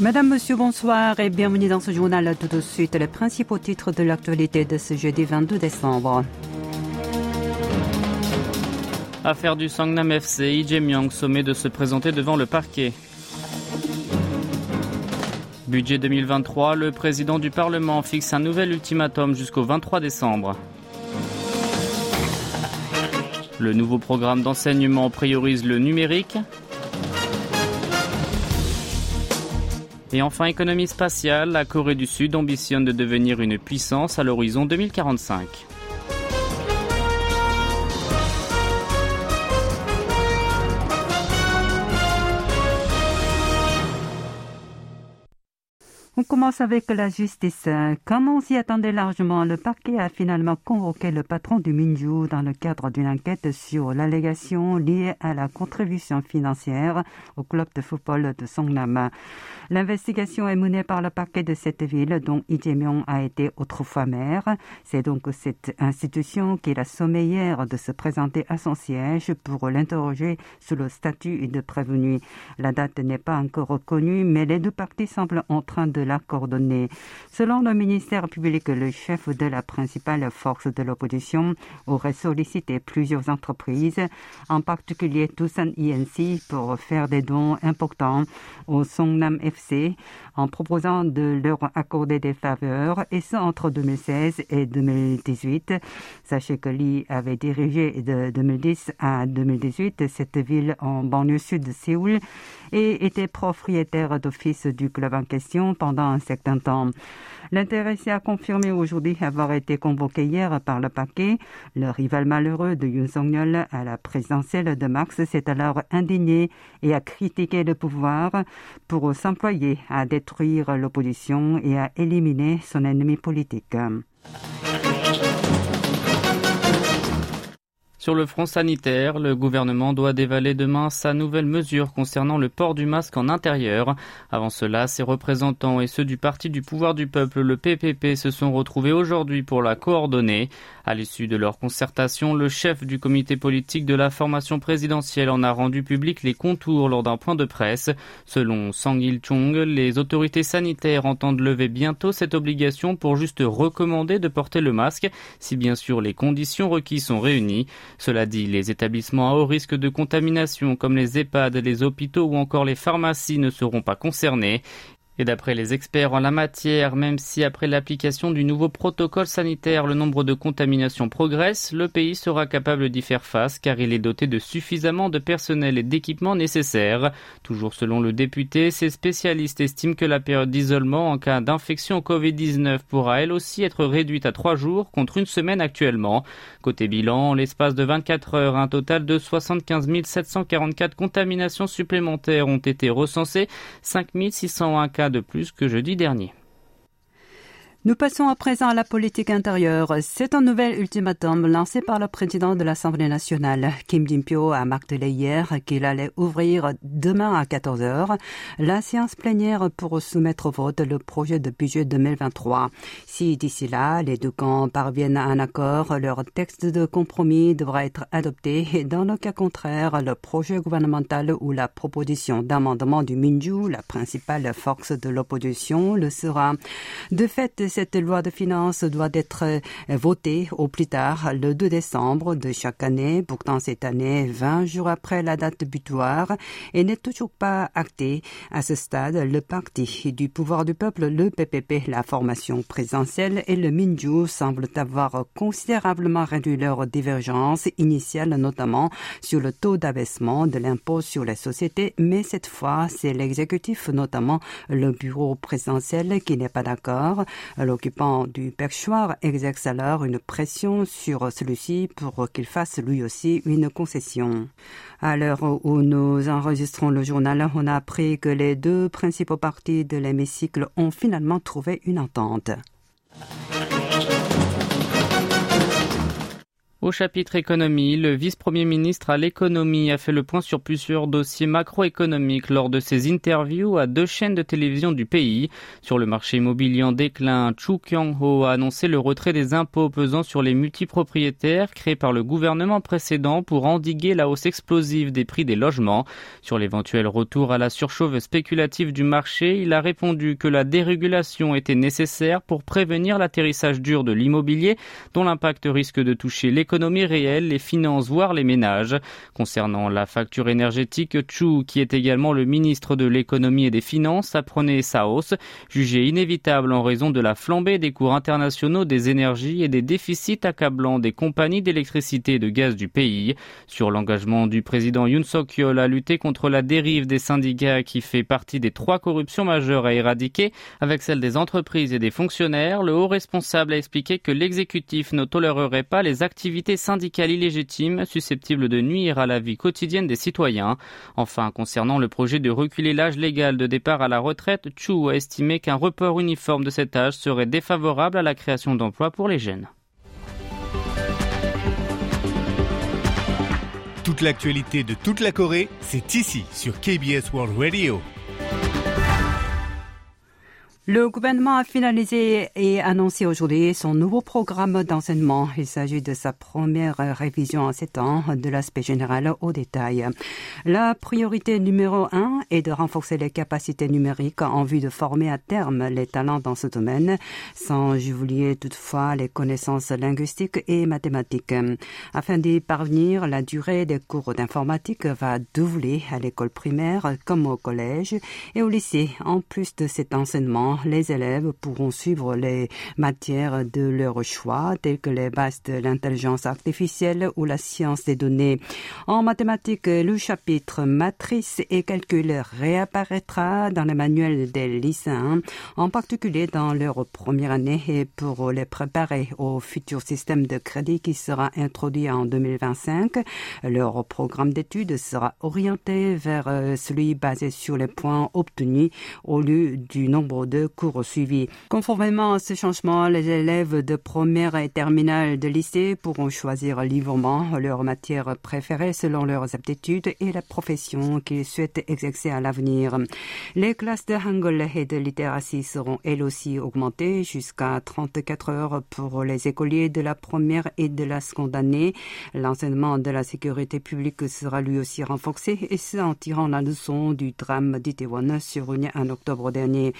Madame, Monsieur, bonsoir et bienvenue dans ce journal. Tout de suite, les principaux titres de l'actualité de ce jeudi 22 décembre. Affaire du Sangnam FC, Lee Jae-myung sommet de se présenter devant le parquet. Budget 2023, le président du Parlement fixe un nouvel ultimatum jusqu'au 23 décembre. Le nouveau programme d'enseignement priorise le numérique. Et enfin, économie spatiale, la Corée du Sud ambitionne de devenir une puissance à l'horizon 2045. On commence avec la justice. Comme on s'y attendait largement, le parquet a finalement convoqué le patron du Minju dans le cadre d'une enquête sur l'allégation liée à la contribution financière au club de football de Songnam. L'investigation est menée par le parquet de cette ville dont Jae-myung a été autrefois maire. C'est donc cette institution qui l'a sommé hier de se présenter à son siège pour l'interroger sur le statut de prévenu. La date n'est pas encore reconnue, mais les deux parties semblent en train de la coordonner. Selon le ministère public, le chef de la principale force de l'opposition aurait sollicité plusieurs entreprises, en particulier Tucson INC, pour faire des dons importants au Songnam FC en proposant de leur accorder des faveurs, et ce entre 2016 et 2018. Sachez que Lee avait dirigé de 2010 à 2018 cette ville en banlieue sud de Séoul et était propriétaire d'office du club en question pendant un certain temps. L'intéressé a confirmé aujourd'hui avoir été convoqué hier par le paquet. Le rival malheureux de Yoon Song-yeol à la présidentielle de mars s'est alors indigné et a critiqué le pouvoir pour s'employer à détruire l'opposition et à éliminer son ennemi politique. Sur le front sanitaire, le gouvernement doit dévaler demain sa nouvelle mesure concernant le port du masque en intérieur. Avant cela, ses représentants et ceux du Parti du pouvoir du peuple, le PPP, se sont retrouvés aujourd'hui pour la coordonner. À l'issue de leur concertation, le chef du comité politique de la formation présidentielle en a rendu public les contours lors d'un point de presse. Selon Sang Il-chung, les autorités sanitaires entendent lever bientôt cette obligation pour juste recommander de porter le masque, si bien sûr les conditions requises sont réunies. Cela dit, les établissements à haut risque de contamination comme les EHPAD, les hôpitaux ou encore les pharmacies ne seront pas concernés. Et d'après les experts en la matière, même si après l'application du nouveau protocole sanitaire, le nombre de contaminations progresse, le pays sera capable d'y faire face car il est doté de suffisamment de personnel et d'équipements nécessaires. Toujours selon le député, ces spécialistes estiment que la période d'isolement en cas d'infection au Covid-19 pourra elle aussi être réduite à trois jours contre une semaine actuellement. Côté bilan, l'espace de 24 heures, un total de 75 744 contaminations supplémentaires ont été recensées, 5 601 cas de plus que jeudi dernier. Nous passons à présent à la politique intérieure. C'est un nouvel ultimatum lancé par le président de l'Assemblée nationale. Kim Jin-pyo a martelé hier qu'il allait ouvrir demain à 14 heures la séance plénière pour soumettre au vote le projet de budget 2023. Si d'ici là, les deux camps parviennent à un accord, leur texte de compromis devra être adopté. Dans le cas contraire, le projet gouvernemental ou la proposition d'amendement du Minju, la principale force de l'opposition, le sera. De fait, cette loi de finances doit être euh, votée au plus tard le 2 décembre de chaque année. Pourtant, cette année, 20 jours après la date butoir, et n'est toujours pas actée. À ce stade, le parti du pouvoir du peuple, le PPP, la formation présidentielle et le Minju semblent avoir considérablement réduit leur divergence initiale, notamment sur le taux d'abaissement de l'impôt sur les sociétés. Mais cette fois, c'est l'exécutif, notamment le bureau présidentiel, qui n'est pas d'accord. L'occupant du perchoir exerce alors une pression sur celui-ci pour qu'il fasse lui aussi une concession. À l'heure où nous enregistrons le journal, on a appris que les deux principaux partis de l'hémicycle ont finalement trouvé une entente. Au chapitre économie, le vice-premier ministre à l'économie a fait le point sur plusieurs dossiers macroéconomiques lors de ses interviews à deux chaînes de télévision du pays. Sur le marché immobilier en déclin, Chu Kyung-ho a annoncé le retrait des impôts pesant sur les multipropriétaires créés par le gouvernement précédent pour endiguer la hausse explosive des prix des logements. Sur l'éventuel retour à la surchauffe spéculative du marché, il a répondu que la dérégulation était nécessaire pour prévenir l'atterrissage dur de l'immobilier dont l'impact risque de toucher l'économie l'économie réelle, les finances, voire les ménages. Concernant la facture énergétique, Chu, qui est également le ministre de l'économie et des finances, apprenait sa hausse, jugée inévitable en raison de la flambée des cours internationaux des énergies et des déficits accablants des compagnies d'électricité et de gaz du pays. Sur l'engagement du président Yoon Suk-yeol à lutter contre la dérive des syndicats qui fait partie des trois corruptions majeures à éradiquer, avec celle des entreprises et des fonctionnaires, le haut responsable a expliqué que l'exécutif ne tolérerait pas les activités syndicale illégitime susceptible de nuire à la vie quotidienne des citoyens. Enfin, concernant le projet de reculer l'âge légal de départ à la retraite, Chu a estimé qu'un report uniforme de cet âge serait défavorable à la création d'emplois pour les jeunes. Toute l'actualité de toute la Corée, c'est ici sur KBS World Radio. Le gouvernement a finalisé et annoncé aujourd'hui son nouveau programme d'enseignement. Il s'agit de sa première révision en sept ans de l'aspect général au détail. La priorité numéro un est de renforcer les capacités numériques en vue de former à terme les talents dans ce domaine, sans oublier toutefois les connaissances linguistiques et mathématiques. Afin d'y parvenir, la durée des cours d'informatique va doubler à l'école primaire comme au collège et au lycée. En plus de cet enseignement, les élèves pourront suivre les matières de leur choix, telles que les bases de l'intelligence artificielle ou la science des données. En mathématiques, le chapitre matrice et calcul réapparaîtra dans les manuels des lycéens, en particulier dans leur première année et pour les préparer au futur système de crédit qui sera introduit en 2025. Leur programme d'études sera orienté vers euh, celui basé sur les points obtenus au lieu du nombre de cours suivis. Conformément à ce changement, les élèves de première et terminale de lycée pourront choisir librement leur matière préférée selon leurs aptitudes et la profession qu'ils souhaitent exercer à l'avenir. Les classes de Hangul et de littératie seront elles aussi augmentées jusqu'à 34 heures pour les écoliers de la première et de la seconde année. L'enseignement de la sécurité publique sera lui aussi renforcé et ce en tirant la leçon du drame d'Itaewon survenu en octobre dernier.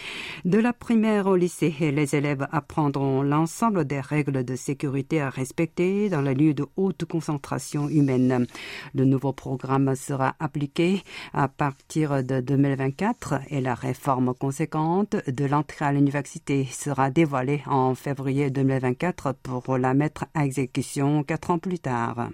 De la primaire au lycée, les élèves apprendront l'ensemble des règles de sécurité à respecter dans les lieux de haute concentration humaine. Le nouveau programme sera appliqué à partir de 2024 et la réforme conséquente de l'entrée à l'université sera dévoilée en février 2024 pour la mettre à exécution quatre ans plus tard.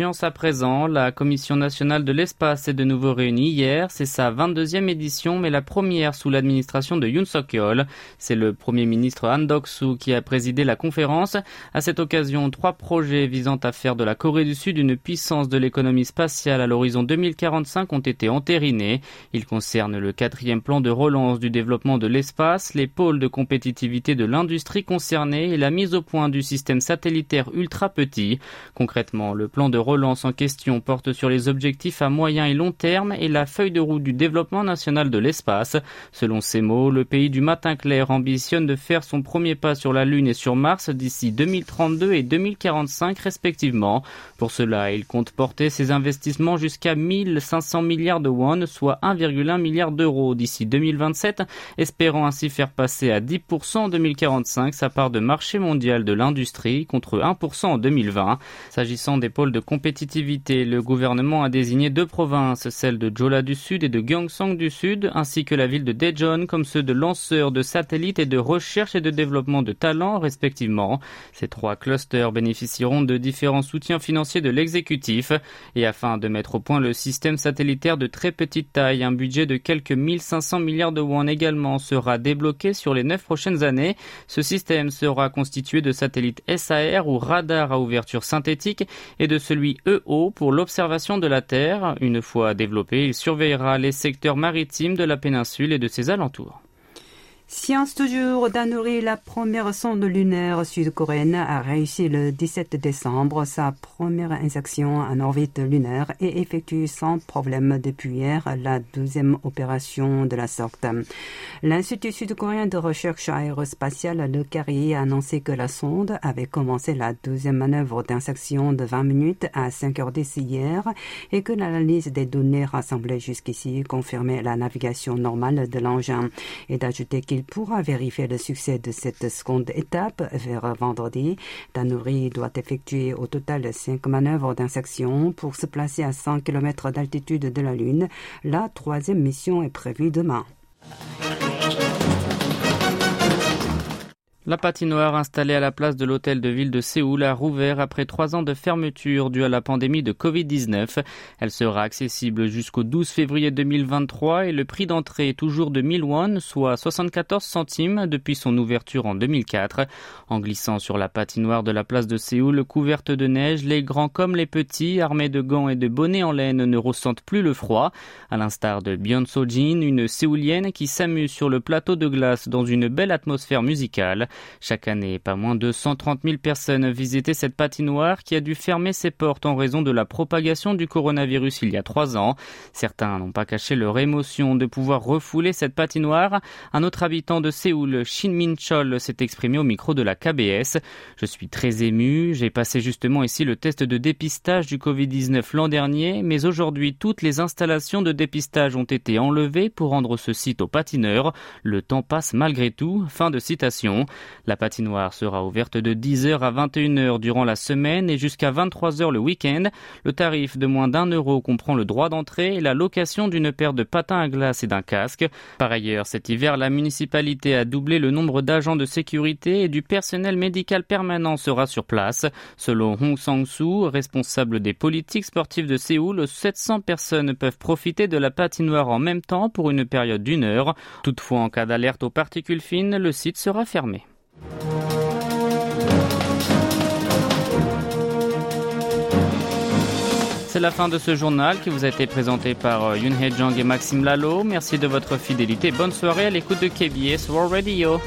À présent, la Commission nationale de l'espace est de nouveau réunie hier. C'est sa 22e édition, mais la première sous l'administration de Yoon Suk-yeol. C'est le Premier ministre Han Dok-soo qui a présidé la conférence. À cette occasion, trois projets visant à faire de la Corée du Sud une puissance de l'économie spatiale à l'horizon 2045 ont été entérinés. Ils concernent le quatrième plan de relance du développement de l'espace, les pôles de compétitivité de l'industrie concernée et la mise au point du système satellitaire ultra petit. Concrètement, le plan de relance en question porte sur les objectifs à moyen et long terme et la feuille de route du développement national de l'espace. Selon ces mots, le pays du matin clair ambitionne de faire son premier pas sur la Lune et sur Mars d'ici 2032 et 2045 respectivement. Pour cela, il compte porter ses investissements jusqu'à 1500 milliards de won, soit 1,1 milliard d'euros d'ici 2027, espérant ainsi faire passer à 10% en 2045 sa part de marché mondial de l'industrie contre 1% en 2020. S'agissant des pôles de compétitivité, le gouvernement a désigné deux provinces, celles de Jola du Sud et de Gyeongsang du Sud, ainsi que la ville de Daejeon comme ceux de lanceurs de satellites et de recherche et de développement de talents, respectivement. Ces trois clusters bénéficieront de différents soutiens financiers de l'exécutif. Et afin de mettre au point le système satellitaire de très petite taille, un budget de quelques 1500 milliards de won également sera débloqué sur les neuf prochaines années. Ce système sera constitué de satellites SAR ou radars à ouverture synthétique et de celui EO pour l'observation de la Terre. Une fois développé, il surveillera les secteurs maritimes de la péninsule et de ses alentours. Science toujours d'Anuri, la première sonde lunaire sud-coréenne a réussi le 17 décembre sa première injection en orbite lunaire et effectue sans problème depuis hier la deuxième opération de la sorte. L'Institut sud-coréen de recherche aérospatiale, le Carrier, a annoncé que la sonde avait commencé la deuxième manœuvre d'injection de 20 minutes à 5h10 hier et que l'analyse des données rassemblées jusqu'ici confirmait la navigation normale de l'engin et d'ajouter qu'il pourra vérifier le succès de cette seconde étape vers vendredi. Danuri doit effectuer au total cinq manœuvres d'insertion pour se placer à 100 km d'altitude de la Lune. La troisième mission est prévue demain. La patinoire installée à la place de l'hôtel de ville de Séoul a rouvert après trois ans de fermeture due à la pandémie de Covid-19. Elle sera accessible jusqu'au 12 février 2023 et le prix d'entrée est toujours de 1000 won, soit 74 centimes depuis son ouverture en 2004. En glissant sur la patinoire de la place de Séoul couverte de neige, les grands comme les petits, armés de gants et de bonnets en laine, ne ressentent plus le froid. À l'instar de Byeon Jin, une séoulienne qui s'amuse sur le plateau de glace dans une belle atmosphère musicale. Chaque année, pas moins de 130 000 personnes visitaient cette patinoire qui a dû fermer ses portes en raison de la propagation du coronavirus il y a trois ans. Certains n'ont pas caché leur émotion de pouvoir refouler cette patinoire. Un autre habitant de Séoul, Shin Min Chol, s'est exprimé au micro de la KBS. Je suis très ému. J'ai passé justement ici le test de dépistage du Covid-19 l'an dernier, mais aujourd'hui, toutes les installations de dépistage ont été enlevées pour rendre ce site aux patineurs. Le temps passe malgré tout. Fin de citation. La patinoire sera ouverte de 10h à 21h durant la semaine et jusqu'à 23h le week-end. Le tarif de moins d'un euro comprend le droit d'entrée et la location d'une paire de patins à glace et d'un casque. Par ailleurs, cet hiver, la municipalité a doublé le nombre d'agents de sécurité et du personnel médical permanent sera sur place. Selon Hong Sang-soo, responsable des politiques sportives de Séoul, 700 personnes peuvent profiter de la patinoire en même temps pour une période d'une heure. Toutefois, en cas d'alerte aux particules fines, le site sera fermé. C'est la fin de ce journal qui vous a été présenté par euh, Yoon Jang et Maxime Lalo. Merci de votre fidélité. Bonne soirée à l'écoute de KBS World Radio.